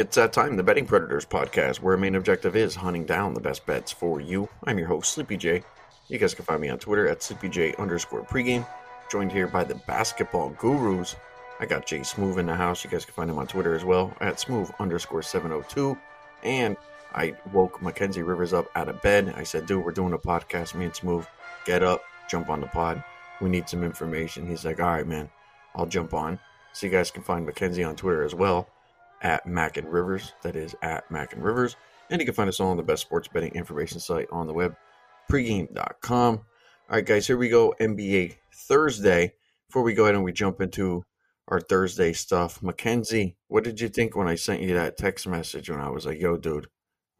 It's that time, the Betting Predators podcast, where our main objective is hunting down the best bets for you. I'm your host, Sleepy J. You guys can find me on Twitter at SleepyJ underscore pregame. Joined here by the basketball gurus. I got J-Smoove in the house. You guys can find him on Twitter as well at smoove underscore 702. And I woke Mackenzie Rivers up out of bed. I said, dude, we're doing a podcast. Me and Smoove, get up, jump on the pod. We need some information. He's like, all right, man, I'll jump on. So you guys can find Mackenzie on Twitter as well at Mac and Rivers. That is at Mac and Rivers. And you can find us all on the best sports betting information site on the web, pregame.com. All right, guys, here we go. NBA Thursday. Before we go ahead and we jump into our Thursday stuff, Mackenzie, what did you think when I sent you that text message when I was like, yo, dude,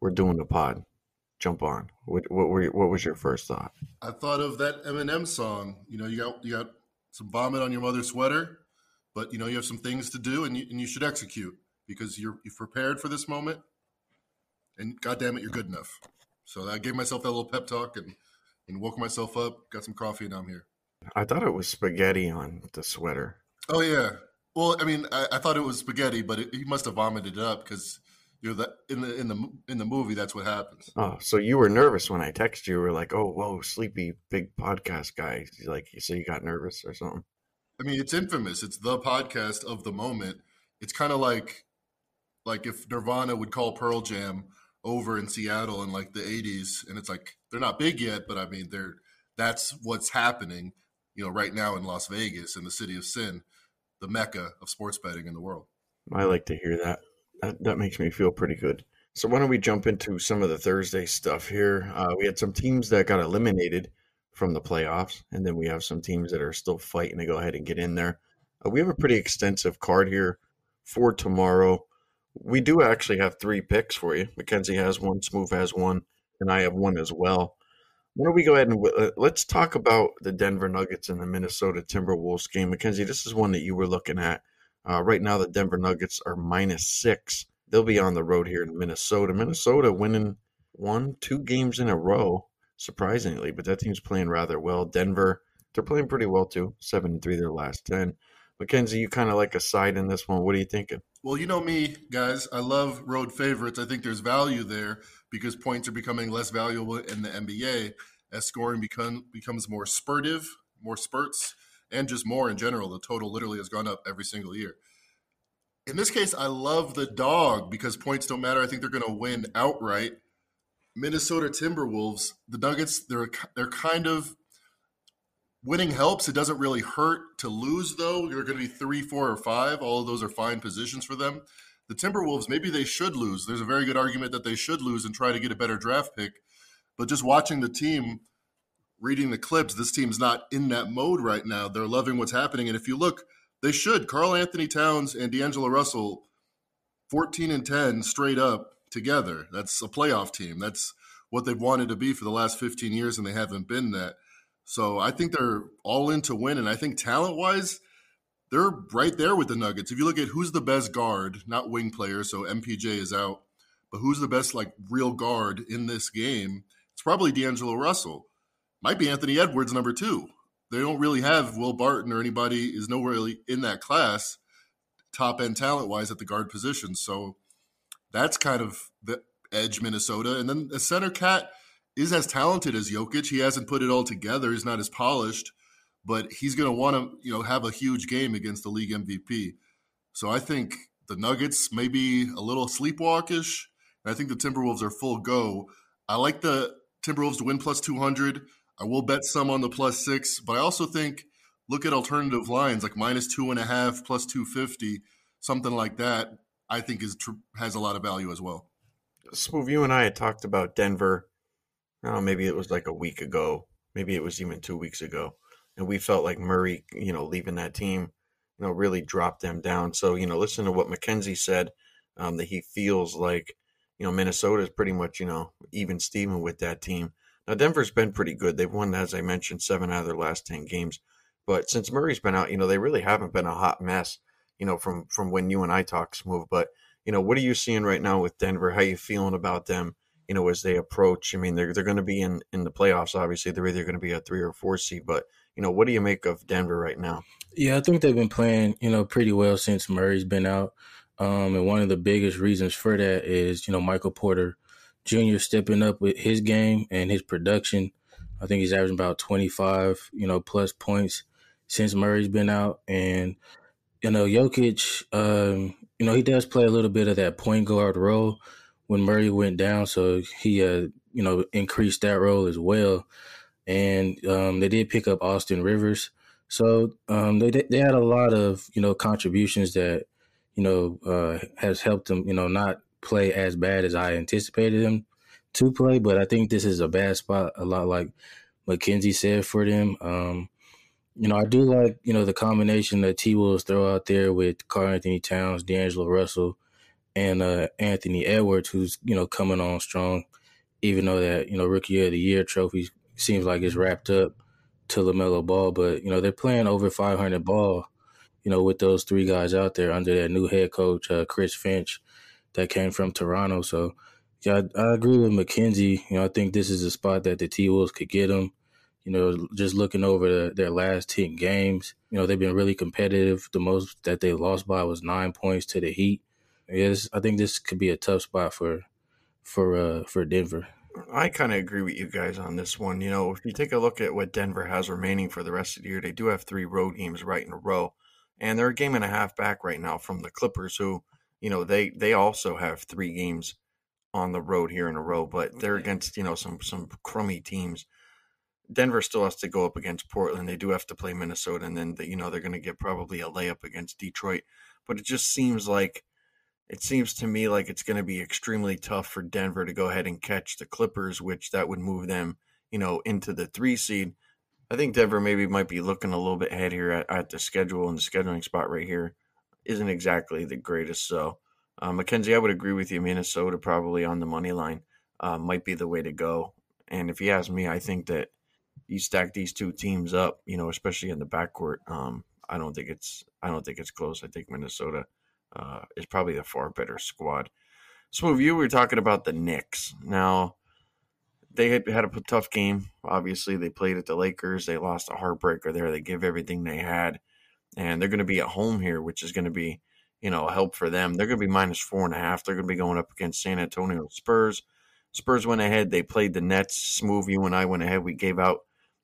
we're doing the pod? Jump on. What, what, were, what was your first thought? I thought of that Eminem song. You know, you got you got some vomit on your mother's sweater, but you know you have some things to do, and you, and you should execute because you're you've prepared for this moment, and God damn it, you're good enough. So I gave myself that little pep talk and and woke myself up, got some coffee, and I'm here. I thought it was spaghetti on the sweater. Oh yeah. Well, I mean, I, I thought it was spaghetti, but it, he must have vomited it up because you know that in the in the in the movie that's what happens. Oh, so you were nervous when I texted you. You were like, "Oh, whoa, sleepy big podcast guy." Like, so you got nervous or something? I mean, it's infamous. It's the podcast of the moment. It's kind of like like if Nirvana would call Pearl Jam over in Seattle in like the 80s and it's like they're not big yet but I mean they're that's what's happening you know right now in Las Vegas in the city of sin the mecca of sports betting in the world. I like to hear that. That, that makes me feel pretty good. So why don't we jump into some of the Thursday stuff here? Uh, we had some teams that got eliminated from the playoffs and then we have some teams that are still fighting to go ahead and get in there. Uh, we have a pretty extensive card here for tomorrow we do actually have three picks for you. Mackenzie has one, Smoove has one, and I have one as well. Why don't we go ahead and uh, let's talk about the Denver Nuggets and the Minnesota Timberwolves game. Mackenzie, this is one that you were looking at. Uh, right now, the Denver Nuggets are minus six. They'll be on the road here in Minnesota. Minnesota winning one, two games in a row, surprisingly, but that team's playing rather well. Denver, they're playing pretty well too. Seven and three their last ten. Mackenzie, you kind of like a side in this one. What are you thinking? Well, you know me, guys. I love road favorites. I think there's value there because points are becoming less valuable in the NBA as scoring become, becomes more spurtive, more spurts, and just more in general. The total literally has gone up every single year. In this case, I love the dog because points don't matter. I think they're going to win outright. Minnesota Timberwolves, the Nuggets, they're they're kind of Winning helps. It doesn't really hurt to lose, though. You're going to be three, four, or five. All of those are fine positions for them. The Timberwolves, maybe they should lose. There's a very good argument that they should lose and try to get a better draft pick. But just watching the team, reading the clips, this team's not in that mode right now. They're loving what's happening. And if you look, they should. Karl-Anthony Towns and D'Angelo Russell, 14 and 10 straight up together. That's a playoff team. That's what they've wanted to be for the last 15 years, and they haven't been that. So I think they're all in to win. And I think talent wise, they're right there with the Nuggets. If you look at who's the best guard, not wing player, so MPJ is out, but who's the best like real guard in this game? It's probably D'Angelo Russell. Might be Anthony Edwards number two. They don't really have Will Barton or anybody is nowhere really in that class, top end talent wise at the guard position. So that's kind of the edge Minnesota. And then the center cat is as talented as Jokic. He hasn't put it all together. He's not as polished, but he's going to want to, you know, have a huge game against the league MVP. So I think the Nuggets may be a little sleepwalkish. And I think the Timberwolves are full go. I like the Timberwolves to win plus 200. I will bet some on the plus six, but I also think look at alternative lines like minus two and a half, plus 250, something like that. I think is has a lot of value as well. Smooth, you and I had talked about Denver oh, maybe it was like a week ago, maybe it was even two weeks ago, and we felt like Murray, you know, leaving that team, you know, really dropped them down. So you know, listen to what Mackenzie said um, that he feels like you know Minnesota is pretty much you know even Steven with that team. Now Denver's been pretty good. They've won, as I mentioned, seven out of their last ten games. But since Murray's been out, you know, they really haven't been a hot mess, you know, from from when you and I talk Smoove. But you know, what are you seeing right now with Denver? How you feeling about them? You know, as they approach. I mean, they're they're going to be in in the playoffs. Obviously, they're either going to be a three or four seed. But you know, what do you make of Denver right now? Yeah, I think they've been playing you know pretty well since Murray's been out. Um, and one of the biggest reasons for that is, you know, Michael Porter Jr. stepping up with his game and his production. I think he's averaging about 25, you know, plus points since Murray's been out. And, you know, Jokic, um, you know, he does play a little bit of that point guard role when Murray went down. So he, uh, you know, increased that role as well. And um, they did pick up Austin Rivers. So um, they they had a lot of you know contributions that you know uh, has helped them you know not play as bad as I anticipated them to play. But I think this is a bad spot. A lot like Mackenzie said for them. Um, you know, I do like you know the combination that T Wolves throw out there with Karl-Anthony Towns, D'Angelo Russell, and uh, Anthony Edwards, who's you know coming on strong. Even though that you know Rookie of the Year trophy seems like it's wrapped up to LaMelo Ball, but you know they're playing over 500 ball. You know, with those three guys out there under that new head coach uh, Chris Finch, that came from Toronto. So yeah, I, I, agree with Mackenzie. You know, I think this is a spot that the T Wolves could get them. You know, just looking over the, their last ten games, you know they've been really competitive. The most that they lost by was nine points to the Heat. Yes, I think this could be a tough spot for for uh, for Denver. I kind of agree with you guys on this one. You know, if you take a look at what Denver has remaining for the rest of the year, they do have three road games right in a row, and they're a game and a half back right now from the Clippers, who, you know, they they also have three games on the road here in a row, but they're against you know some some crummy teams. Denver still has to go up against Portland. They do have to play Minnesota, and then the, you know they're going to get probably a layup against Detroit. But it just seems like it seems to me like it's going to be extremely tough for Denver to go ahead and catch the Clippers, which that would move them, you know, into the three seed. I think Denver maybe might be looking a little bit ahead here at, at the schedule and the scheduling spot right here isn't exactly the greatest. So, uh, Mackenzie, I would agree with you. Minnesota probably on the money line uh, might be the way to go. And if you ask me, I think that you stack these two teams up, you know, especially in the backcourt. Um, I don't think it's I don't think it's close. I think Minnesota uh, is probably a far better squad. So, you were talking about the Knicks. Now, they had had a tough game. Obviously, they played at the Lakers. They lost a heartbreaker there. They give everything they had, and they're going to be at home here, which is going to be, you know, a help for them. They're going to be minus four and a half. They're going to be going up against San Antonio Spurs. Spurs went ahead. They played the Nets. Smoove, you and I went ahead. We gave out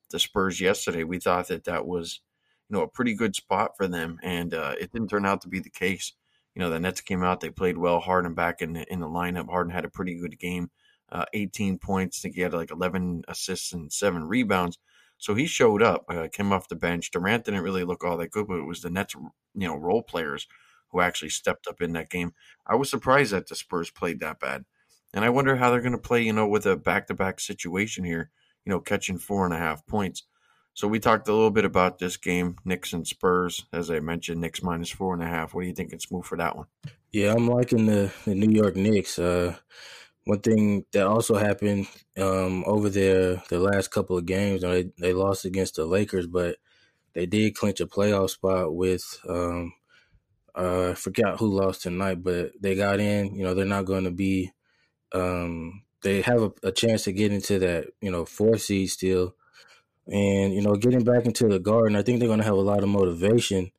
the Spurs yesterday. We thought that that was, you know, a pretty good spot for them, and uh, it didn't turn out to be the case you know, the Nets came out, they played well. Harden back in the, in the lineup. Harden had a pretty good game, uh, 18 points. I think he had like 11 assists and seven rebounds. So he showed up, uh, came off the bench. Durant didn't really look all that good, but it was the Nets, you know, role players who actually stepped up in that game. I was surprised that the Spurs played that bad. And I wonder how they're going to play, you know, with a back to back situation here, you know, catching four and a half points. So we talked a little bit about this game, Knicks and Spurs. As I mentioned, Knicks minus four and a half. What do you think it's move for that one? Yeah, I'm liking the, the New York Knicks. Uh, one thing that also happened um, over their the last couple of games, they, they lost against the Lakers, but they did clinch a playoff spot with um, uh, I forgot who lost tonight, but they got in. You know, they're not going to be. Um, they have a, a, chance to get into that you know four seed still and you know getting back into the garden i think they're going to have a lot of motivation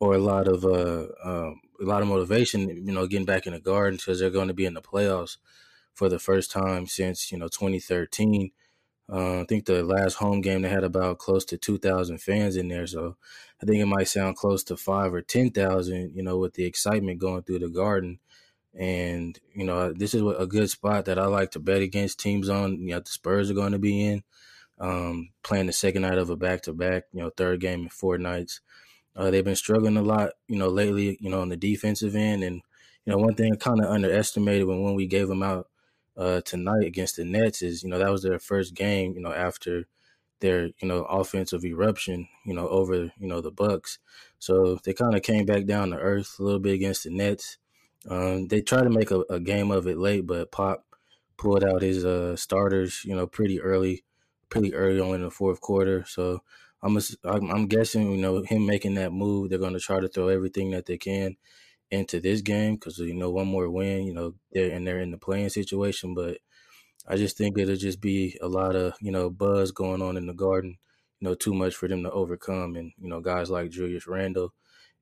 or a lot of uh, um, a lot of motivation you know getting back in the garden because they're going to be in the playoffs for the first time since you know 2013 uh, i think the last home game they had about close to 2000 fans in there so i think it might sound close to five or 10000 you know with the excitement going through the garden. And you know this is a good spot that i like to bet against teams on you know the spurs are going to be in um, playing the second night of a back to back, you know, third game in four nights. Uh, they've been struggling a lot, you know, lately, you know, on the defensive end. And, you know, one thing I kind of underestimated when, when we gave them out uh, tonight against the Nets is, you know, that was their first game, you know, after their, you know, offensive eruption, you know, over, you know, the Bucks. So they kind of came back down to earth a little bit against the Nets. Um, they tried to make a, a, game of it late, but Pop pulled out his uh, starters, you know, pretty early pretty early on in the fourth quarter. So I'm, I'm, guessing, you know, him making that move, they're going to try to throw everything that they can into this game because you know one more win, you know, they're and they're in the playing situation. But I just think it'll just be a lot of you know buzz going on in the garden. You know, too much for them to overcome, and you know guys like Julius Randle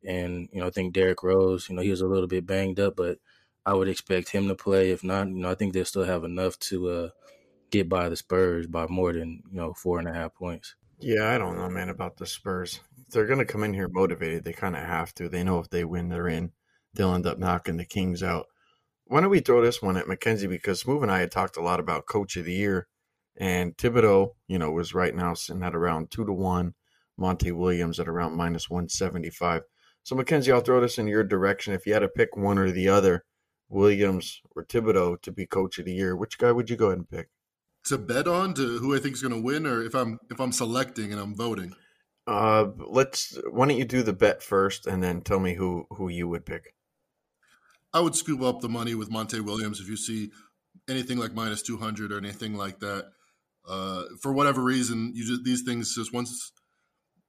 And you know, I think Derrick Rose, you know, he was a little bit banged up, but I would expect him to play. If not, you know, I think they'll still have enough to uh, get by the Spurs by more than you know four and a half points. Yeah, I don't know, man, about the Spurs. They're to come in here motivated. They kind of have to. They know if they win, they're in. They'll end up knocking the Kings out. Why don't we throw this one at Mackenzie? Because Smooth and I had talked a lot about Coach of the Year, and Thibodeau, you know, was right now sitting at around two to one. Monty Williams at around minus one seventy five. So Mackenzie, I'll throw this in your direction. If you had to pick one or the other, Williams or Thibodeau to be Coach of the Year, which guy would you go ahead and pick? To bet on to who I think is going to win, or if I'm if I'm selecting and I'm voting? Uh, let's. Why don't you do the bet first, and then tell me who who you would pick? I would scoop up the money with Monty Williams if you see anything like minus two hundred or anything like that. Uh, for whatever reason, you just these things just once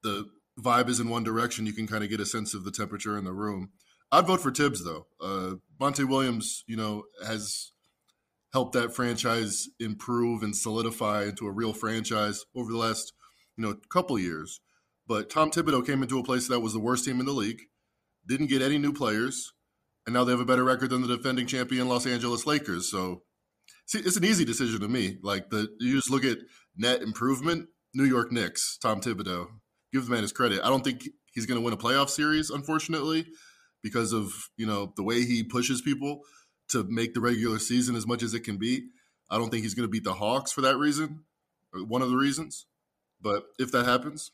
the vibe is in one direction, you can kind of get a sense of the temperature in the room. I'd vote for Thibs though. Uh, Monty Williams, you know, has help that franchise improve and solidify into a real franchise over the last you know couple years. But Tom Thibodeau came into a place that was the worst team in the league, didn't get any new players, and now they have a better record than the defending champion Los Angeles Lakers. So, see, it's an easy decision to me. Like the you just look at net improvement. New York Knicks, Tom Thibodeau, give the man his credit. I don't think he's going to win a playoff series, unfortunately, because of you know the way he pushes people to make the regular season as much as it can be. I don't think he's going to beat the Hawks for that reason, one of the reasons. But if that happens,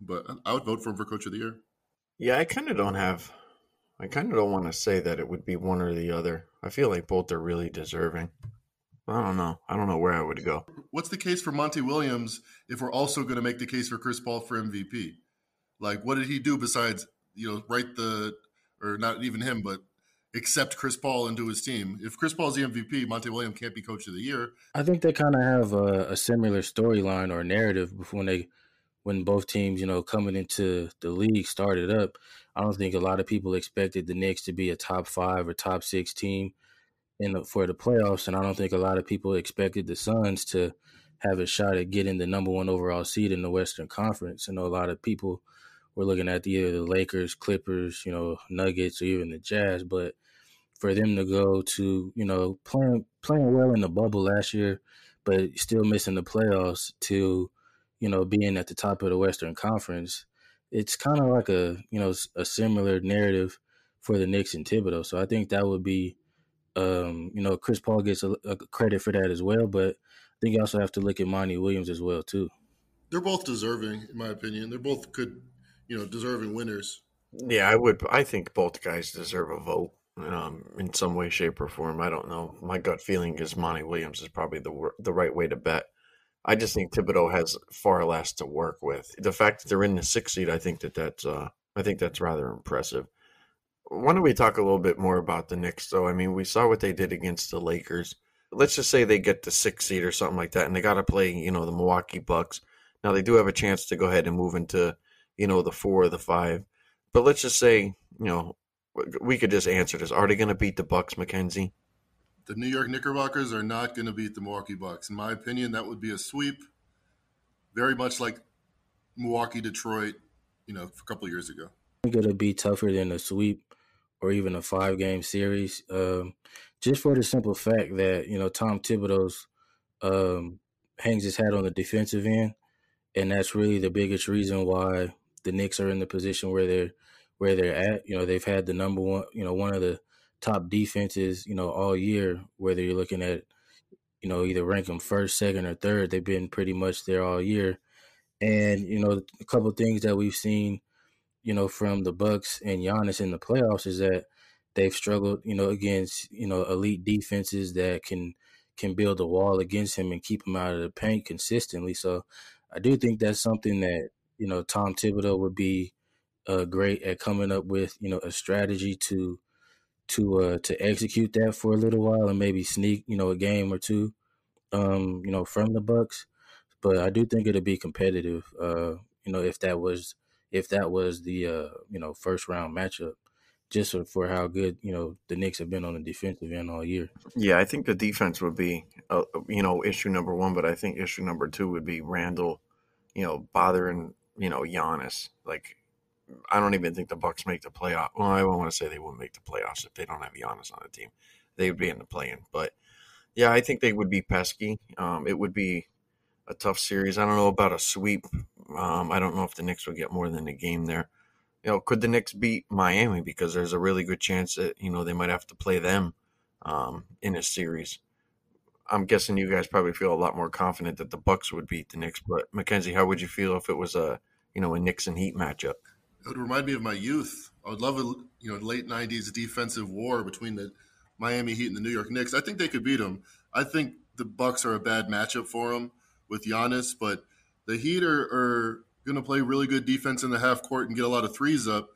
but I would vote for him for Coach of the Year. Yeah, I kind of don't have. I kind of don't want to say that it would be one or the other. I feel like both are really deserving. I don't know. I don't know where I would go. What's the case for Monty Williams if we're also going to make the case for Chris Paul for MVP? Like, what did he do besides you know write the or not even him, but accept Chris Paul into his team. If Chris Paul's the MVP, Monty Williams can't be coach of the year. I think they kind of have a, a similar storyline or narrative when they when both teams, you know, coming into the league started up. I don't think a lot of people expected the Knicks to be a top five or top six team in the, for the playoffs, and I don't think a lot of people expected the Suns to have a shot at getting the number one overall seed in the Western Conference. I know a lot of people were looking at either the Lakers, Clippers, you know, Nuggets, or even the Jazz, but for them to go to you know playing playing well in the bubble last year, but still missing the playoffs to you know being at the top of the Western Conference, it's kind of like a you know a similar narrative for the Knicks and Thibodeau. So I think that would be um, you know Chris Paul gets a, a credit for that as well, but I think you also have to look at Monty Williams as well too. They're both deserving, in my opinion. They're both good, you know, deserving winners. Yeah, I would. I think both guys deserve a vote um, in some way, shape, or form. I don't know. My gut feeling is Monty Williams is probably the the right way to bet. I just think Thibodeau has far less to work with. The fact that they're in the sixth seed, I think that that's uh, I think that's rather impressive. Why don't we talk a little bit more about the Knicks, though? I mean, we saw what they did against the Lakers. Let's just say they get the sixth seed or something like that, and they got to play, you know, the Milwaukee Bucks. Now they do have a chance to go ahead and move into, you know, the four or the five. But let's just say, you know, we could just answer this. Are they going to beat the Bucks, Mackenzie? The New York Knickerbockers are not going to beat the Milwaukee Bucks. In my opinion, that would be a sweep, very much like Milwaukee Detroit, you know, a couple years ago. I think it'll be tougher than a sweep or even a five game series, um, just for the simple fact that you know Tom Thibodeau's um, hangs his hat on the defensive end, and that's really the biggest reason why the Knicks are in the position where they're where they're at. You know, they've had the number one, you know, one of the top defenses, you know, all year. Whether you're looking at, you know, either rank them first, second, or third, they've been pretty much there all year. And you know, a couple things that we've seen, you know, from the Bucks and Giannis in the playoffs is that they've struggled, you know, against you know elite defenses that can can build a wall against him and keep him out of the paint consistently. So I do think that's something that you know Tom Thibodeau would be uh, great at coming up with you know a strategy to to uh, to execute that for a little while and maybe sneak you know a game or two um, you know from the Bucks. But I do think it'll be competitive. Uh, you know if that was if that was the uh, you know first round matchup. Just for how good you know the Knicks have been on the defensive end all year. Yeah, I think the defense would be, uh, you know, issue number one. But I think issue number two would be Randle, you know, bothering you know Giannis. Like I don't even think the Bucks make the playoff. Well, I don't want to say they wouldn't make the playoffs if they don't have Giannis on the team. They would be in the play-in, but yeah, I think they would be pesky. Um, it would be a tough series. I don't know about a sweep. Um, I don't know if the Knicks would get more than a game there. You know, could the Knicks beat Miami because there's a really good chance that you know they might have to play them um, in a series. I'm guessing you guys probably feel a lot more confident that the Bucks would beat the Knicks. But Mackenzie, how would you feel if it was a you know a Knicks and Heat matchup? It would remind me of my youth. I would love a you know late '90s defensive war between the Miami Heat and the New York Knicks. I think they could beat them. I think the Bucks are a bad matchup for them with Giannis, but the Heat are, are going to play really good defense in the half court and get a lot of threes up.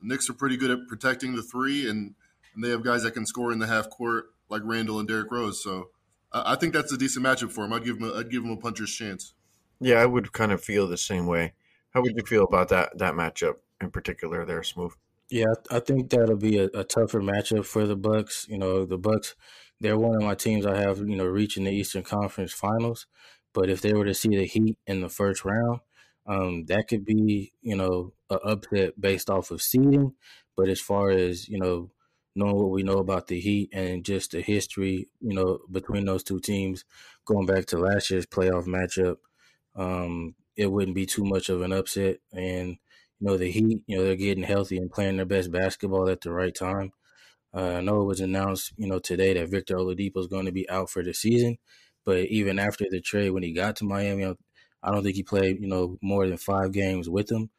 The Knicks are pretty good at protecting the three, and, and they have guys that can score in the half court like Randle and Derrick Rose. So I think that's a decent matchup for him. I'd give him a, I'd give him a puncher's chance. Yeah, I would kind of feel the same way. How would you feel about that that matchup in particular there, Smoove? Yeah, I think that'll be a, a, tougher matchup for the Bucks. You know, the Bucks, they're one of my teams I have, you know, reaching the Eastern Conference Finals. But if they were to see the Heat in the first round, um, that could be, you know, an upset based off of seeding. But as far as, you know, knowing what we know about the Heat and just the history, you know, between those two teams, going back to last year's playoff matchup, um, it wouldn't be too much of an upset. And you know the Heat, you know they're getting healthy and playing their best basketball at the right time. Uh, I know it was announced, you know, today that Victor Oladipo is going to be out for the season, but even after the trade, when he got to Miami, I don't think he played, you know, more than five games with them.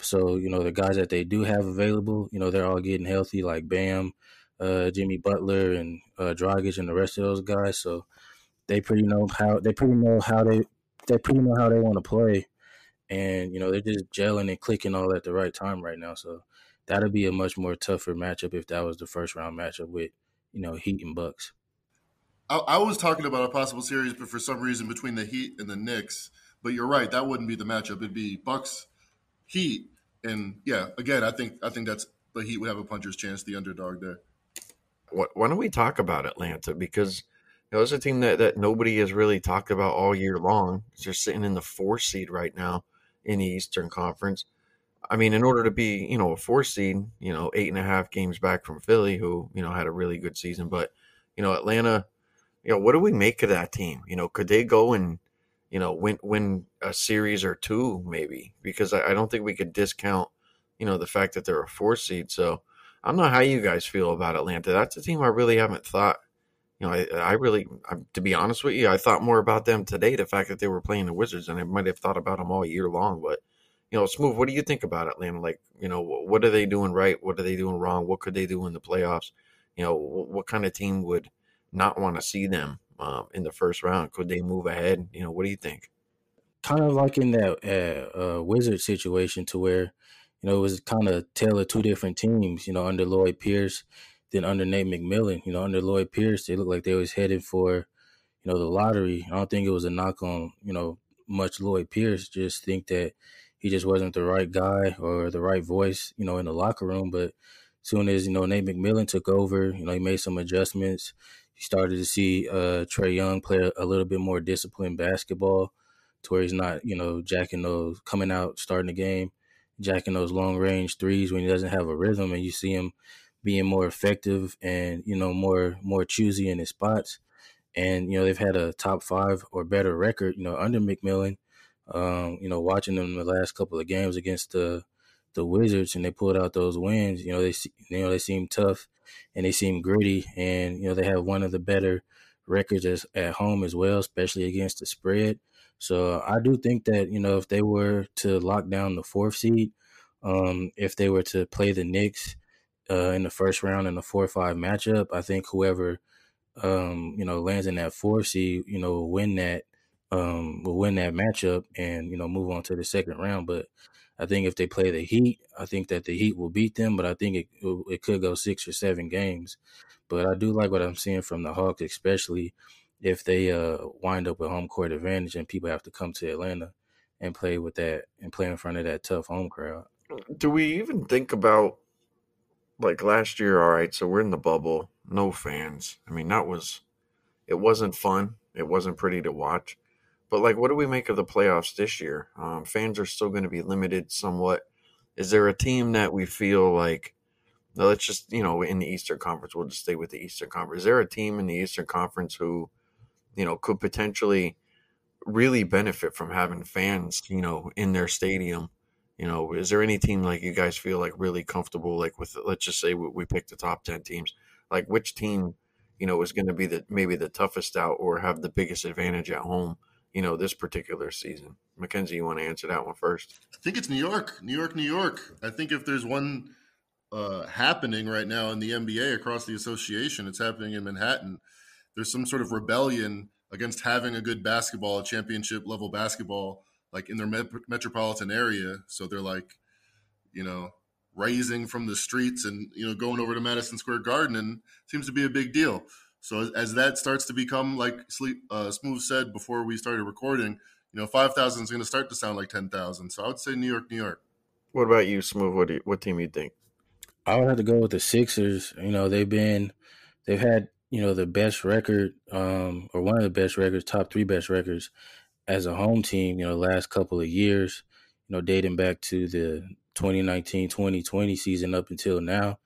So you know the guys that they do have available, you know, they're all getting healthy, like Bam, uh, Jimmy Butler, and uh, Dragic, and the rest of those guys. So they pretty know how they pretty know how they they pretty know how they want to play, and you know they're just gelling and clicking all at the right time right now. So that'll be a much more tougher matchup if that was the first round matchup with you know Heat and Bucks. I, I was talking about a possible series, but for some reason between the Heat and the Knicks. But you're right, that wouldn't be the matchup. It'd be Bucks, Heat, and yeah. Again, I think I think that's the Heat would have a puncher's chance, the underdog there. Why don't we talk about Atlanta because know, a team that, that nobody has really talked about all year long. They're sitting in the four seed right now in the Eastern Conference. I mean, in order to be, you know, a four seed, you know, eight and a half games back from Philly, who, you know, had a really good season. But, you know, Atlanta, you know, what do we make of that team? You know, could they go and, you know, win win a series or two, maybe? Because I, I don't think we could discount, you know, the fact that they're a four seed. So I don't know how you guys feel about Atlanta. That's a team I really haven't thought know, I, I really, I, to be honest with you, I thought more about them today, the fact that they were playing the Wizards, and I might have thought about them all year long. But, you know, Smoove, what do you think about Atlanta? Like, you know, what are they doing right? What are they doing wrong? What could they do in the playoffs? You know, what, what kind of team would not want to see them um, in the first round? Could they move ahead? You know, what do you think? Kind of like in that uh, uh, Wizard situation to where, you know, it was kind of tale of two different teams, you know, under Lloyd Pierce then under Nate McMillan, you know, under Lloyd Pierce, they looked like they was headed for, you know, the lottery. I don't think it was a knock on, you know, much Lloyd Pierce. Just think that he just wasn't the right guy or the right voice, you know, in the locker room. But soon as you know Nate McMillan took over, you know, he made some adjustments. You started to see uh, Trae Young play a little bit more disciplined basketball, to where he's not, you know, jacking those coming out starting the game, jacking those long range threes when he doesn't have a rhythm, and you see him being more effective and you know more more choosy in his spots. And you know they've had a top five or better record. You know under McMillan. Um, you know watching them the last couple of games against the the Wizards and they pulled out those wins. You know they you know they seem tough and they seem gritty and you know they have one of the better records as, at home as well, especially against the spread. So I do think that you know if they were to lock down the fourth seed, um, if they were to play the Knicks uh, in the first round in the four or five matchup, I think whoever um, you know lands in that four seed, you know, win that um, will win that matchup and you know move on to the second round. But I think if they play the Heat, I think that the Heat will beat them. But I think it it could go six or seven games. But I do like what I'm seeing from the Hawks, especially if they uh, wind up with home court advantage and people have to come to Atlanta and play with that and play in front of that tough home crowd. Do we even think about like last year, all right, so we're in the bubble, no fans. I mean, that was it wasn't fun. It wasn't pretty to watch. But like, what do we make of the playoffs this year? Um, fans are still going to be limited somewhat. Is there a team that we feel like? Now let's just you know in the Eastern Conference, we'll just stay with the Eastern Conference. Is there a team in the Eastern Conference who, you know, could potentially really benefit from having fans, you know, in their stadium? You know, is there any team like you guys feel like really comfortable, like with let's just say we, pick the top ten teams, like which team, you know, is going to be the maybe the toughest out or have the biggest advantage at home? you know, this particular season? Mackenzie, you want to answer that one first? I think it's New York, New York, New York. I think if there's one uh, happening right now in the NBA across the association, it's happening in Manhattan. There's some sort of rebellion against having a good basketball, a championship level basketball, like in their met- metropolitan area. So they're like, you know, rising from the streets and you know going over to Madison Square Garden, and seems to be a big deal. So as that starts to become like sleep, uh, Smoove said before we started recording, you know, five thousand is going to start to sound like ten thousand. So I would say New York, New York. What about you, Smoove? What do you, what team you think? I would have to go with the Sixers. You know, they've been they've had you know the best record, um, or one of the best records, top three best records as a home team. You know, last couple of years. You know, dating back to the 2019-2020 season up until now.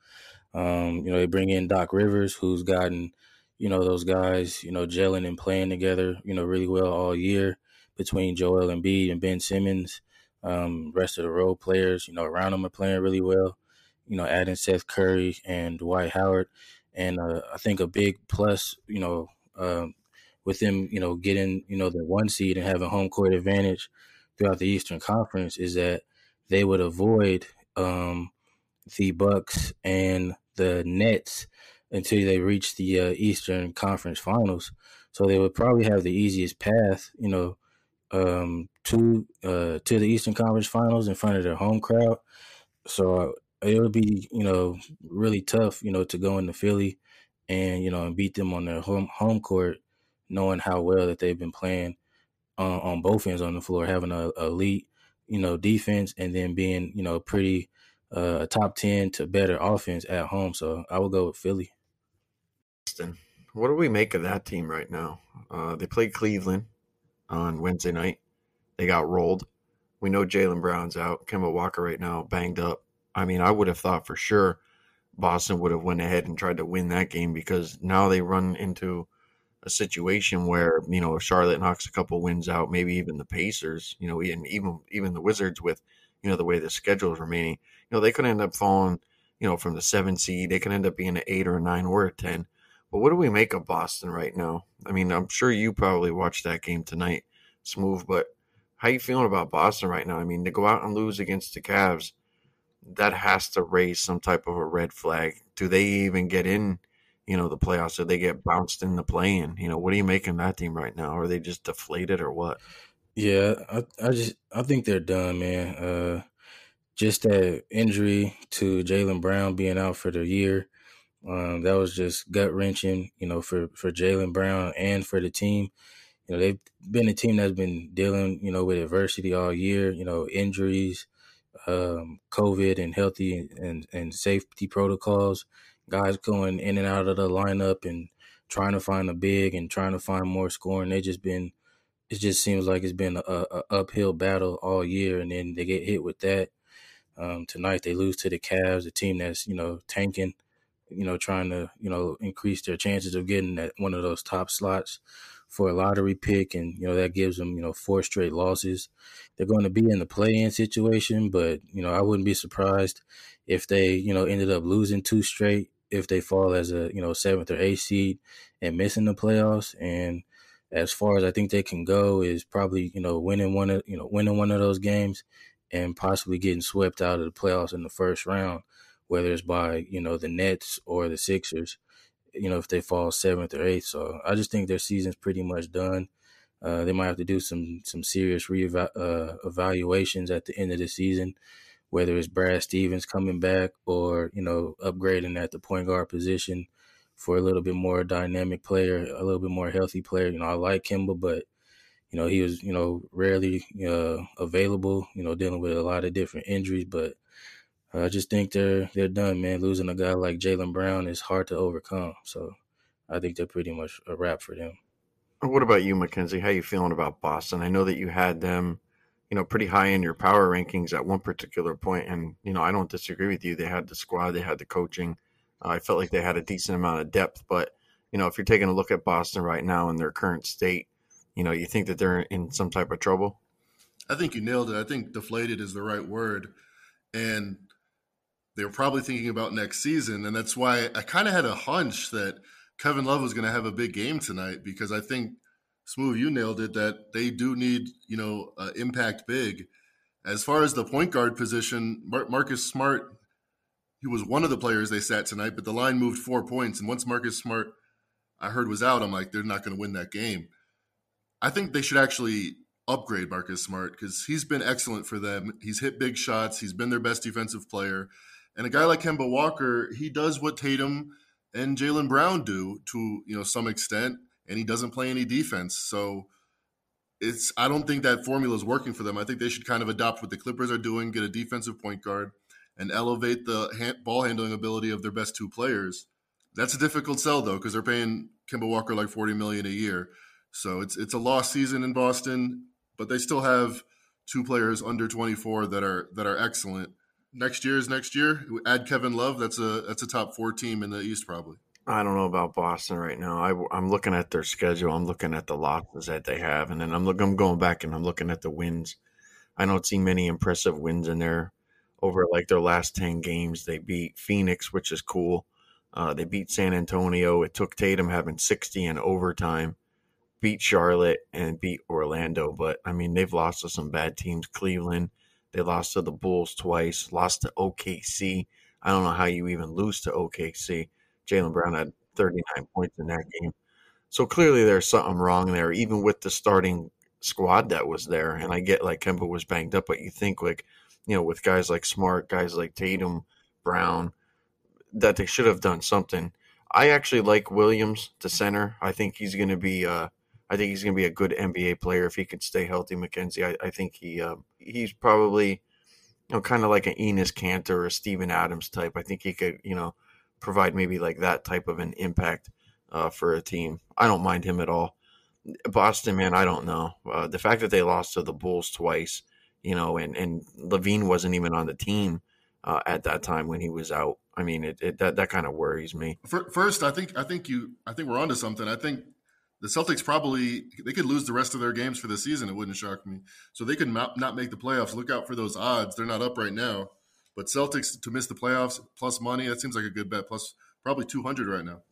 Um, you know, they bring in Doc Rivers, who's gotten you know, those guys, you know, gelling and playing together, you know, really well all year between Joel Embiid and Ben Simmons. Um, rest of the role players, you know, around them are playing really well. You know, adding Seth Curry and Dwight Howard, and uh, I think a big plus, you know, um, with them, you know, getting you know the one seed and having home court advantage throughout the Eastern Conference is that they would avoid um, the Bucks and the Nets until they reach the uh, Eastern Conference Finals. So they would probably have the easiest path, you know, um, to uh, to the Eastern Conference Finals in front of their home crowd. So uh, it would be, you know, really tough, you know, to go into Philly and you know and beat them on their home home court, knowing how well that they've been playing on, on both ends on the floor, having a, a elite, you know, defense, and then being, you know, pretty uh, top ten to better offense at home. So I would go with Philly. What do we make of that team right now? Uh, they played Cleveland on Wednesday night. They got rolled. We know Jaylen Brown's out. Kemba Walker right now banged up. I mean, I would have thought for sure Boston would have went ahead and tried to win that game because now they run into a situation where you know if Charlotte knocks a couple wins out, maybe even the Pacers, you know, even even even the Wizards with you know the way the schedule is remaining, you know, they could end up falling, you know, from the seven seed. They could end up being an eight or a nine or a ten. But what do we make of Boston right now? I mean, I'm sure you probably watched that game tonight, Smoove. But how you feeling about Boston right now? I mean, to go out and lose against the Cavs, that has to raise some type of a red flag. Do they even get in? You know, the playoffs? Do they get bounced in the play-in? You know, what are you making that team right now? Are they just deflated or what? Yeah, I, I just I think they're done, man. Uh, just that injury to Jaylen Brown being out for the year um, that was just gut wrenching, you know, for for Jaylen Brown and for the team. You know, they've been a team that's been dealing, you know, with adversity all year. You know, injuries, um, COVID, and healthy and and safety protocols. Guys going in and out of the lineup and trying to find a big and trying to find more scoring. They just been. It just seems like it's been a, a uphill battle all year, and then they get hit with that. Um, tonight they lose to the Cavs, a team that's you know tanking you know, trying to, you know, increase their chances of getting that one of those top slots for a lottery pick. And, you know, that gives them, you know, four straight losses. They're going to be in the play in situation, but, you know, I wouldn't be surprised if they, you know, ended up losing two straight, if they fall as a, you know, seventh or eighth seed and missing the playoffs. And as far as I think they can go is probably, you know, winning one of, you know, winning one of those games and possibly getting swept out of the playoffs in the first round whether it's by you know the Nets or the Sixers. You know if they fall seventh or eighth. So I just think their season's pretty much done. Uh, they might have to do some some serious re uh, evaluations at the end of the season, whether it's Brad Stevens coming back or you know upgrading at the point guard position for a little bit more dynamic player, a little bit more healthy player. You know I like Kemba, but you know he was you know rarely uh, available. You know dealing with a lot of different injuries, but I just think they're they're done, man. Losing a guy like Jaylen Brown is hard to overcome. So I think they're pretty much a wrap for them. What about you, Mackenzie? How you feeling about Boston? I know that you had them, you know, pretty high in your power rankings at one particular point, and you know, I don't disagree with you. They had the squad, they had the coaching. Uh, I felt like they had a decent amount of depth, but you know, if you're taking a look at Boston right now in their current state, you know, you think that they're in some type of trouble. I think you nailed it. I think deflated is the right word, and they're probably thinking about next season, and that's why I kind of had a hunch that Kevin Love was going to have a big game tonight because I think Smoove, you nailed it. That they do need you know uh, impact big. As far as the point guard position, Mar- Marcus Smart, he was one of the players they sat tonight, but the line moved four points, and once Marcus Smart, I heard was out, I'm like they're not going to win that game. I think they should actually upgrade Marcus Smart because he's been excellent for them. He's hit big shots. He's been their best defensive player. And a guy like Kemba Walker, he does what Tatum and Jaylen Brown do to you know some extent and he doesn't play any defense. So it's I don't think that formula is working for them. I think they should kind of adopt what the Clippers are doing, get a defensive point guard, and elevate the hand, ball handling ability of their best two players. That's a difficult sell though because they're paying Kemba Walker like forty million a year. So it's it's a lost season in Boston, but they still have two players under 24 that are that are excellent. Next year is next year. Add Kevin Love. That's a that's a top four team in the East probably. I don't know about Boston right now. I, am looking at their schedule. I'm looking at the losses that they have, and then I'm looking. I'm going back and I'm looking at the wins. I don't see many impressive wins in there. Over like their last ten games, they beat Phoenix, which is cool. Uh, they beat San Antonio. It took Tatum having 60 in overtime. Beat Charlotte and beat Orlando, but I mean they've lost to some bad teams. Cleveland, they lost to the Bulls twice. Lost to OKC. I don't know how you even lose to OKC Jaylen Brown had 39 points in that game. So clearly there's something wrong there, even with the starting squad that was there. And I get like Kemba was banged up, but you think like, you know, with guys like Smart, guys like Tatum, Brown, that they should have done something. I actually like Williams, the center. I think he's going to be. Uh, I think he's going to be a good NBA player if he can stay healthy. Mackenzie, I, I think he uh, he's probably, you know, kind of like an Enes Kanter or a Steven Adams type. I think he could, you know, provide maybe like that type of an impact uh, for a team. I don't mind him at all. Boston, man, I don't know. Uh, the fact that they lost to the Bulls twice, you know, and and LaVine wasn't even on the team uh, at that time when he was out. I mean, it, it that that kind of worries me. First, I think I think you I think we're onto something. I think the Celtics probably they could lose the rest of their games for the season. It wouldn't shock me. So they could not, not make the playoffs. Look out for those odds. They're not up right now. But Celtics to miss the playoffs plus money, that seems like a good bet. Plus probably 200 right now.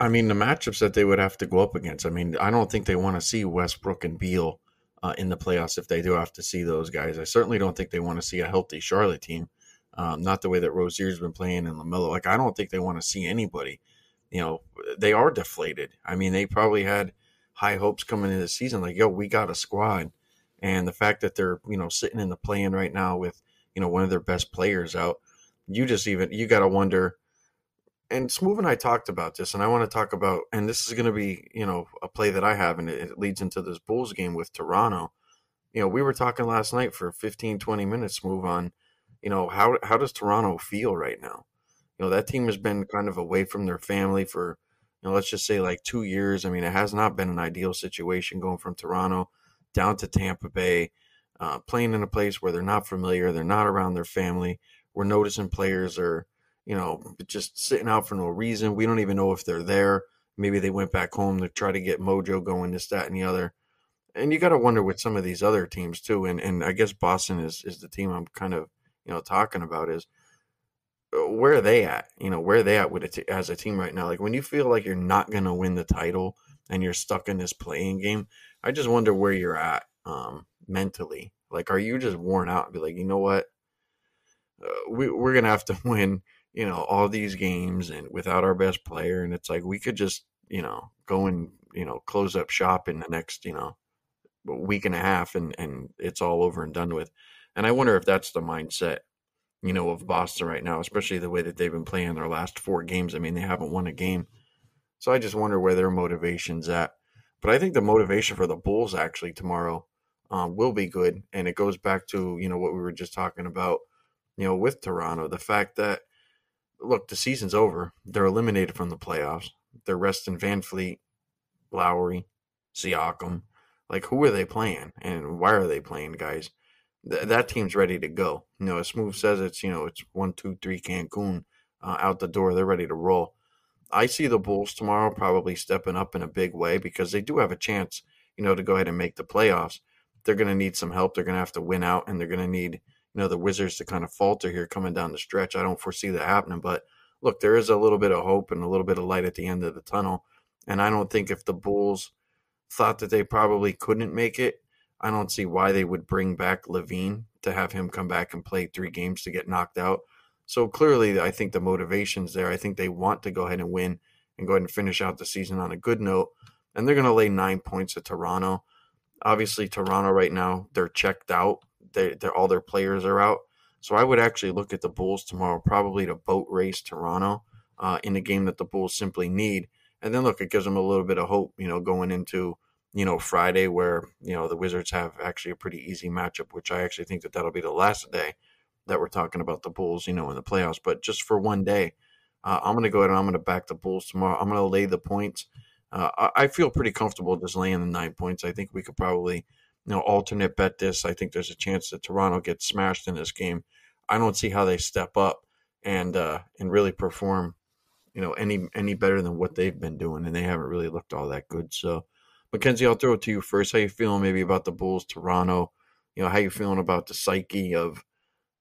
I mean, the matchups that they would have to go up against. I mean, I don't think they want to see Westbrook and Beal uh, in the playoffs if they do have to see those guys. I certainly don't think they want to see a healthy Charlotte team. Um, not the way that Rozier's been playing in LaMelo. Like, I don't think they want to see anybody. You know, they are deflated. I mean, they probably had high hopes coming into the season. Like, yo, we got a squad. And the fact that they're, you know, sitting in the play-in right now with you know one of their best players out. You just even you got to wonder. And Smoove and I talked about this, and I want to talk about, and this is going to be you know a play that I have, and it, leads into this Bulls game with Toronto. You know, we were talking last night for 15, 20 minutes. Move on. You know how how does Toronto feel right now? You know that team has been kind of away from their family for you know let's just say like two years. I mean, it has not been an ideal situation going from Toronto down to Tampa Bay uh, playing in a place where they're not familiar, they're not around their family. We're noticing players are, you know, just sitting out for no reason. We don't even know if they're there. Maybe they went back home to try to get mojo going, this, that, and the other. And you got to wonder with some of these other teams too. And and I guess Boston is is the team I'm kind of you know talking about is uh, where are they at? You know, where are they at with it as a team right now? Like when you feel like you're not going to win the title and you're stuck in this playing game, I just wonder where you're at. Um, mentally? Like, are you just worn out and be like, you know what? Uh, we, we're going to have to win, you know, all these games and without our best player. And it's like, we could just, you know, go and, you know, close up shop in the next, you know, week and a half and, and it's all over and done with. And I wonder if that's the mindset, you know, of Boston right now, especially the way that they've been playing their last four games. I mean, they haven't won a game. So I just wonder where their motivation's at. But I think the motivation for the Bulls actually tomorrow um, will be good. And it goes back to, you know, what we were just talking about, you know, with Toronto, the fact that, look, the season's over. They're eliminated from the playoffs. They're resting VanVleet, Lowry, Siakam. Like, who are they playing? And why are they playing, guys? th- that team's ready to go. You know, as Smoove says, it's you know it's one, two, three Cancun uh, out the door. They're ready to roll. I see the Bulls tomorrow probably stepping up in a big way because they do have a chance, you know, to go ahead and make the playoffs. They're going to need some help. They're going to have to win out, and they're going to need, you know, the Wizards to kind of falter here coming down the stretch. I don't foresee that happening, but look, there is a little bit of hope and a little bit of light at the end of the tunnel. And I don't think if the Bulls thought that they probably couldn't make it, I don't see why they would bring back LaVine to have him come back and play three games to get knocked out. So clearly, I think the motivation's there. I think they want to go ahead and win and go ahead and finish out the season on a good note. And they're going to lay nine points at Toronto. Obviously, Toronto right now they're checked out. They, they're all their players are out. So I would actually look at the Bulls tomorrow, probably to boat race Toronto uh, in a game that the Bulls simply need. And then look, it gives them a little bit of hope, you know, going into you know Friday, where you know the Wizards have actually a pretty easy matchup, which I actually think that that'll be the last day that we're talking about the Bulls, you know, in the playoffs. But just for one day, uh, I'm going to go ahead and I'm going to back the Bulls tomorrow. I'm going to lay the points. Uh, I, feel pretty comfortable just laying the nine points. I think we could probably, you know, alternate bet this. I think there's a chance that Toronto gets smashed in this game. I don't see how they step up and uh, and really perform, you know, any any better than what they've been doing, and they haven't really looked all that good. So, Mackenzie, I'll throw it to you first. How you feeling maybe about the Bulls, Toronto? You know, how you feeling about the psyche of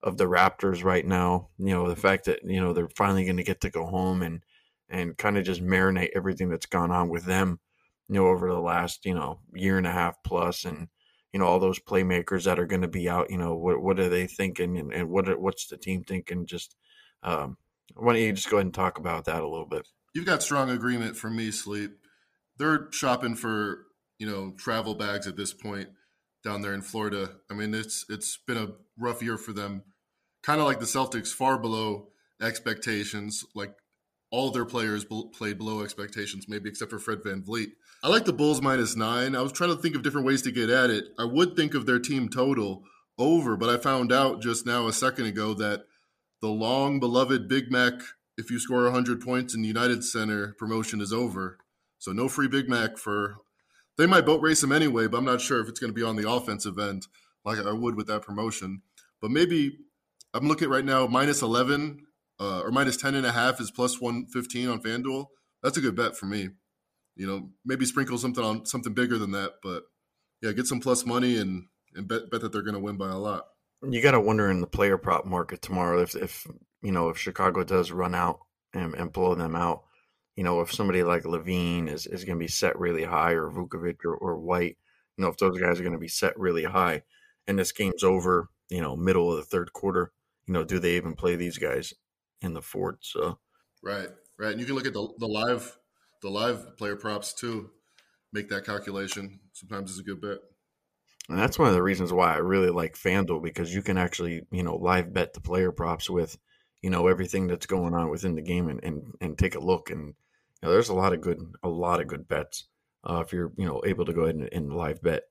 of the Raptors right now. You know, the fact that you know they're finally going to get to go home and and kind of just marinate everything that's gone on with them. You know, over the last you know year and a half plus, and you know all those playmakers that are going to be out. You know, what what are they thinking, and, and what what's the team thinking? Just um, why don't you just go ahead and talk about that a little bit? You've got strong agreement from me, Sleep. They're shopping for you know travel bags at this point down there in Florida. I mean, it's it's been a rough year for them kind of like the Celtics, far below expectations. Like all their players played below expectations, maybe except for Fred VanVleet. I like the Bulls minus nine. I was trying to think of different ways to get at it. I would think of their team total over, but I found out just now a second ago that the long beloved Big Mac, if you score 100 points in the United Center promotion is over. So no free Big Mac for. They might boat race him anyway, but I'm not sure if it's going to be on the offensive end like I would with that promotion. But maybe I'm looking right now minus 11 uh, or minus 10 and a half is plus 115 on FanDuel. That's a good bet for me. You know, maybe sprinkle something on something bigger than that, but yeah, get some plus money and and bet bet that they're going to win by a lot. You got to wonder in the player prop market tomorrow if if you know if Chicago does run out and, and blow them out. You know, if somebody like LaVine is, is going to be set really high, or Vucevic or, or White, you know, if those guys are going to be set really high, and this game's over, you know, middle of the third quarter, you know, do they even play these guys in the fort? So right, right, and you can look at the the live the live player props too. Make that calculation. Sometimes it's a good bet. And that's one of the reasons why I really like FanDuel because you can actually, you know, live bet the player props with, you know, everything that's going on within the game and, and, and take a look. And, you know, there's a lot of good, a lot of good bets uh, if you're, you know, able to go ahead and, and live bet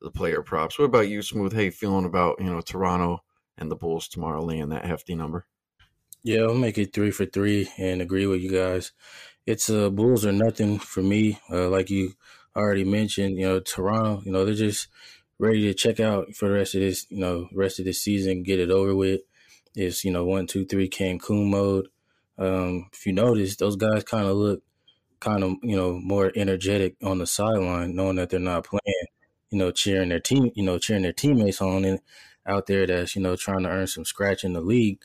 the player props. What about you, Smoove? Hey, feeling about, you know, Toronto and the Bulls tomorrow laying that hefty number. Yeah, I'll make it three for three and agree with you guys. It's uh Bulls are nothing for me. Uh, like you already mentioned, you know, Toronto, you know, they're just ready to check out for the rest of this, you know, rest of this season, get it over with. It's, you know, one, two, three Cancun mode. Um, if you notice, those guys kind of look kind of, you know, more energetic on the sideline, knowing that they're not playing, you know, cheering their team, you know, cheering their teammates on. And out there that's you know trying to earn some scratch in the league,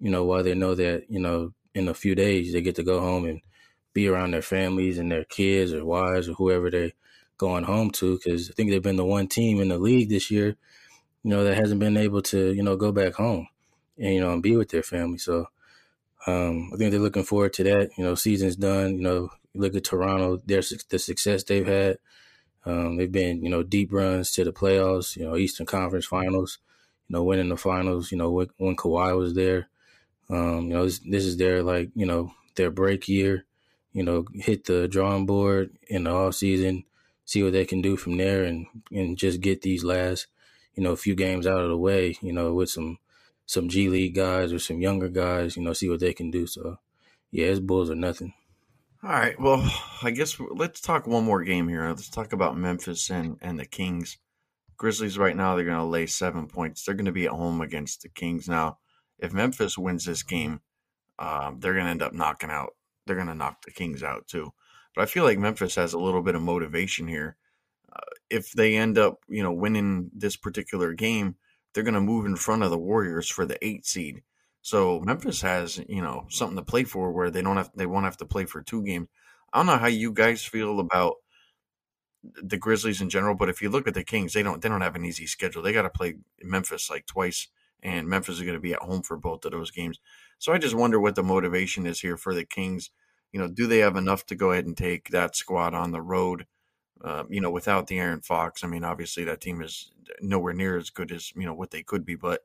you know, while they know that you know in a few days they get to go home and be around their families and their kids or wives or whoever they're going home to. Because I think they've been the one team in the league this year, you know, that hasn't been able to you know go back home and you know and be with their family. So um, I think they're looking forward to that. You know, season's done. You know, look at Toronto, their the success they've had. Um, they've been, you know, deep runs to the playoffs, you know, Eastern Conference Finals you know, winning the finals, you know, when, when Kawhi was there. Um, you know, this, this is their like, you know, their break year, you know, hit the drawing board in the off season, see what they can do from there and, and just get these last, you know, few games out of the way, you know, with some some G League guys or some younger guys, you know, see what they can do. So yeah, it's Bulls or nothing. All right. Well, I guess let's talk one more game here. Let's talk about Memphis and, and the Kings. Grizzlies right now they're going to lay seven points. They're going to be at home against the Kings now. If Memphis wins this game, um, they're going to end up knocking out. They're going to knock the Kings out too. But I feel like Memphis has a little bit of motivation here. Uh, if they end up, you know, winning this particular game, they're going to move in front of the Warriors for the eight seed. So Memphis has, you know, something to play for where they don't have they won't have to play for two games. I don't know how you guys feel about the Grizzlies in general, but if you look at the Kings, they don't they don't have an easy schedule. They got to play Memphis like twice, and Memphis is going to be at home for both of those games. So I just wonder what the motivation is here for the Kings. You know, do they have enough to go ahead and take that squad on the road? Uh, you know, without De'Aaron Fox, I mean, obviously that team is nowhere near as good as you know what they could be. But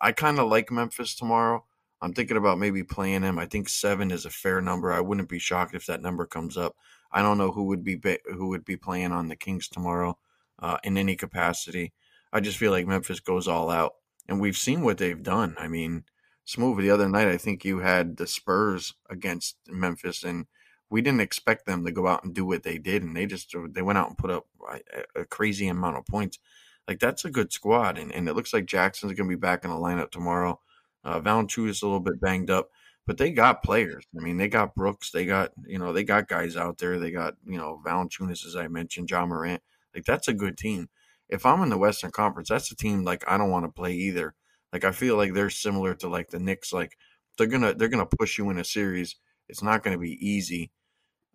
I kind of like Memphis tomorrow. I'm thinking about maybe playing him. I think seven is a fair number. I wouldn't be shocked if that number comes up. I don't know who would be who would be playing on the Kings tomorrow uh, in any capacity. I just feel like Memphis goes all out, and we've seen what they've done. I mean, Smoove the other night. I think you had the Spurs against Memphis, and we didn't expect them to go out and do what they did, and they just they went out and put up a, a crazy amount of points. Like that's a good squad, and, and it looks like Jackson's going to be back in the lineup tomorrow. Uh, is a little bit banged up, but they got players. I mean, they got Brooks, they got you know they got guys out there. They got you know Valanciunas, as I mentioned, Ja Morant. Like that's a good team. If I'm in the Western Conference, that's a team like I don't want to play either. Like I feel like they're similar to like the Knicks. Like they're gonna they're gonna push you in a series. It's not gonna be easy.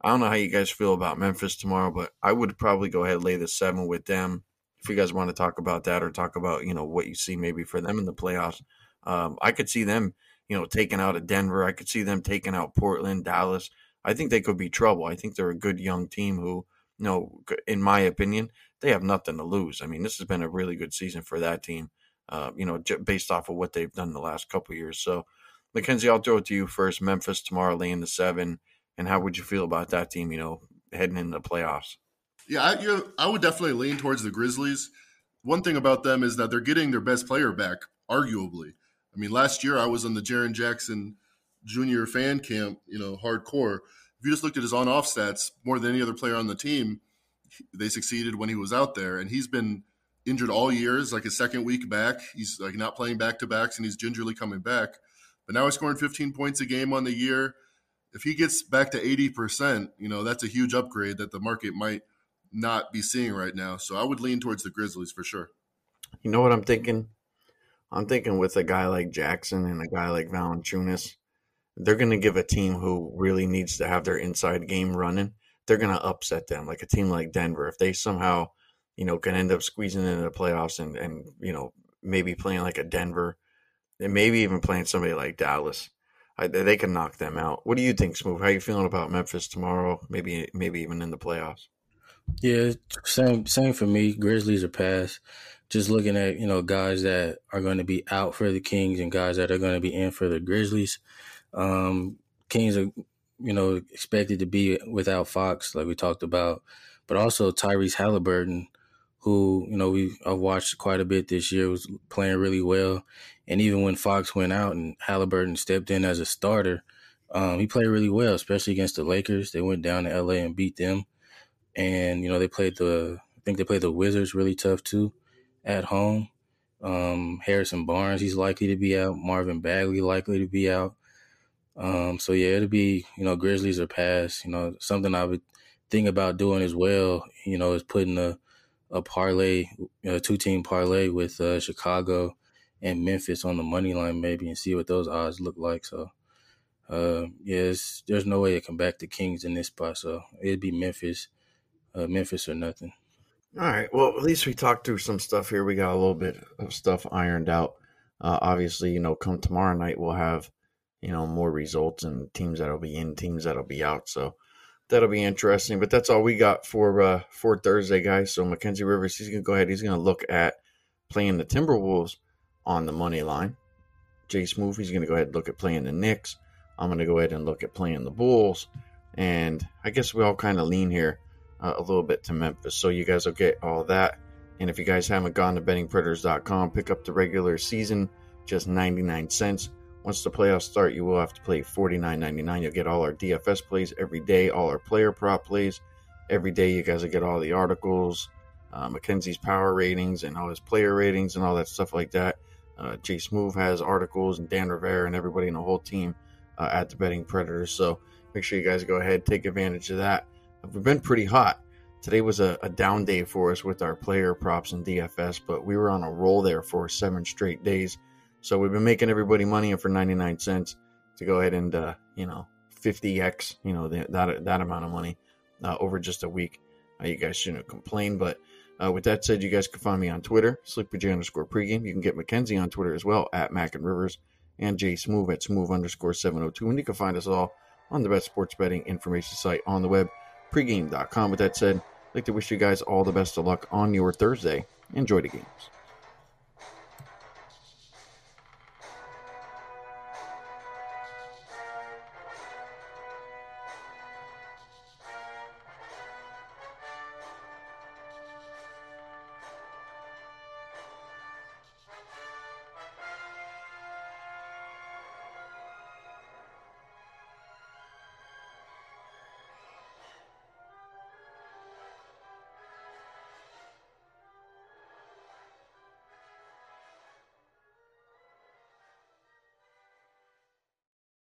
I don't know how you guys feel about Memphis tomorrow, but I would probably go ahead and lay the seven with them if you guys want to talk about that or talk about you know what you see maybe for them in the playoffs. Um, I could see them you know taking out of Denver. I could see them taking out Portland, Dallas. I think they could be trouble. I think they're a good young team who, know, in my opinion, they have nothing to lose. I mean, this has been a really good season for that team. Uh, you know, based off of what they've done the last couple years. So, Mackenzie, I'll throw it to you first. Memphis tomorrow, laying the seven, and how would you feel about that team? You know, heading into the playoffs. Yeah, I, you know, I would definitely lean towards the Grizzlies. One thing about them is that they're getting their best player back, arguably. I mean, last year I was on the Jaren Jackson Junior fan camp, you know, hardcore. If you just looked at his on-off stats, more than any other player on the team, they succeeded when he was out there, and he's been injured all years, like his second week back. He's like not playing back to backs, and he's gingerly coming back. But now he's scoring 15 points a game on the year. If he gets back to 80%, you know, that's a huge upgrade that the market might not be seeing right now. So I would lean towards the Grizzlies for sure. You know what I'm thinking? I'm thinking with a guy like Jackson and a guy like Valanciunas, they're going to give a team who really needs to have their inside game running. They're going to upset them, like a team like Denver. If they somehow, you know, can end up squeezing into the playoffs and and you know maybe playing like a Denver, and maybe even playing somebody like Dallas, I, they can knock them out. What do you think, Smoove? How you feeling about Memphis tomorrow? Maybe maybe even in the playoffs. Yeah, same same for me. Grizzlies are past. Just looking at you know guys that are going to be out for the Kings and guys that are going to be in for the Grizzlies. Um, Kings are you know expected to be without Fox, like we talked about, but also Tyrese Haliburton, who you know we I've watched quite a bit this year, was playing really well, and even when Fox went out and Haliburton stepped in as a starter, um, he played really well, especially against the Lakers. They went down to LA and beat them and you know they played the I think they played the Wizards really tough too at home. Um, Harrison Barnes he's likely to be out. Marvin Bagley likely to be out. Um, so yeah, it'll be you know Grizzlies are pass. You know something I would think about doing as well. You know is putting a a parlay, two team parlay with uh, Chicago and Memphis on the money line maybe and see what those odds look like. So. Uh, yes, there's no way to come back to Kings in this spot, so it'd be Memphis uh, Memphis or nothing. All right. Well, at least we talked through some stuff here. We got a little bit of stuff ironed out. Uh, obviously, you know, come tomorrow night, we'll have, you know, more results and teams that'll be in, teams that'll be out. So that'll be interesting. But that's all we got for uh, for Thursday, guys. So Mackenzie Rivers, he's gonna go ahead. He's gonna look at playing the Timberwolves on the money line. J-Smoove, he's gonna go ahead and look at playing the Knicks. I'm gonna go ahead and look at playing the Bulls. And I guess we all kind of lean here uh, a little bit to Memphis. So you guys will get all that. And if you guys haven't gone to bettingpredators.com, pick up the regular season, just 99 cents. Once the playoffs start, you will have to play $49.99. You'll get all our DFS plays every day, all our player prop plays every day. You guys will get all the articles, uh, Mackenzie's power ratings and all his player ratings and all that stuff like that. Uh, J-Smoove has articles and Dan Rivera and everybody in the whole team uh, at the Betting Predators. So make sure you guys go ahead, take advantage of that. We've been pretty hot. Today was a, a down day for us with our player props and DFS, but we were on a roll there for seven straight days. So we've been making everybody money for 99 cents to go ahead and, uh, you know, 50x, you know, the, that, that amount of money uh, over just a week. Uh, you guys shouldn't complain, but uh, with that said, you guys can find me on Twitter, SleepyJ underscore pregame. You can get Mackenzie on Twitter as well at Mac and Rivers and J-Smoove at Smoove underscore 702. And you can find us all on the best sports betting information site on the web, pregame.com. With that said, I'd like to wish you guys all the best of luck on your Thursday. Enjoy the games.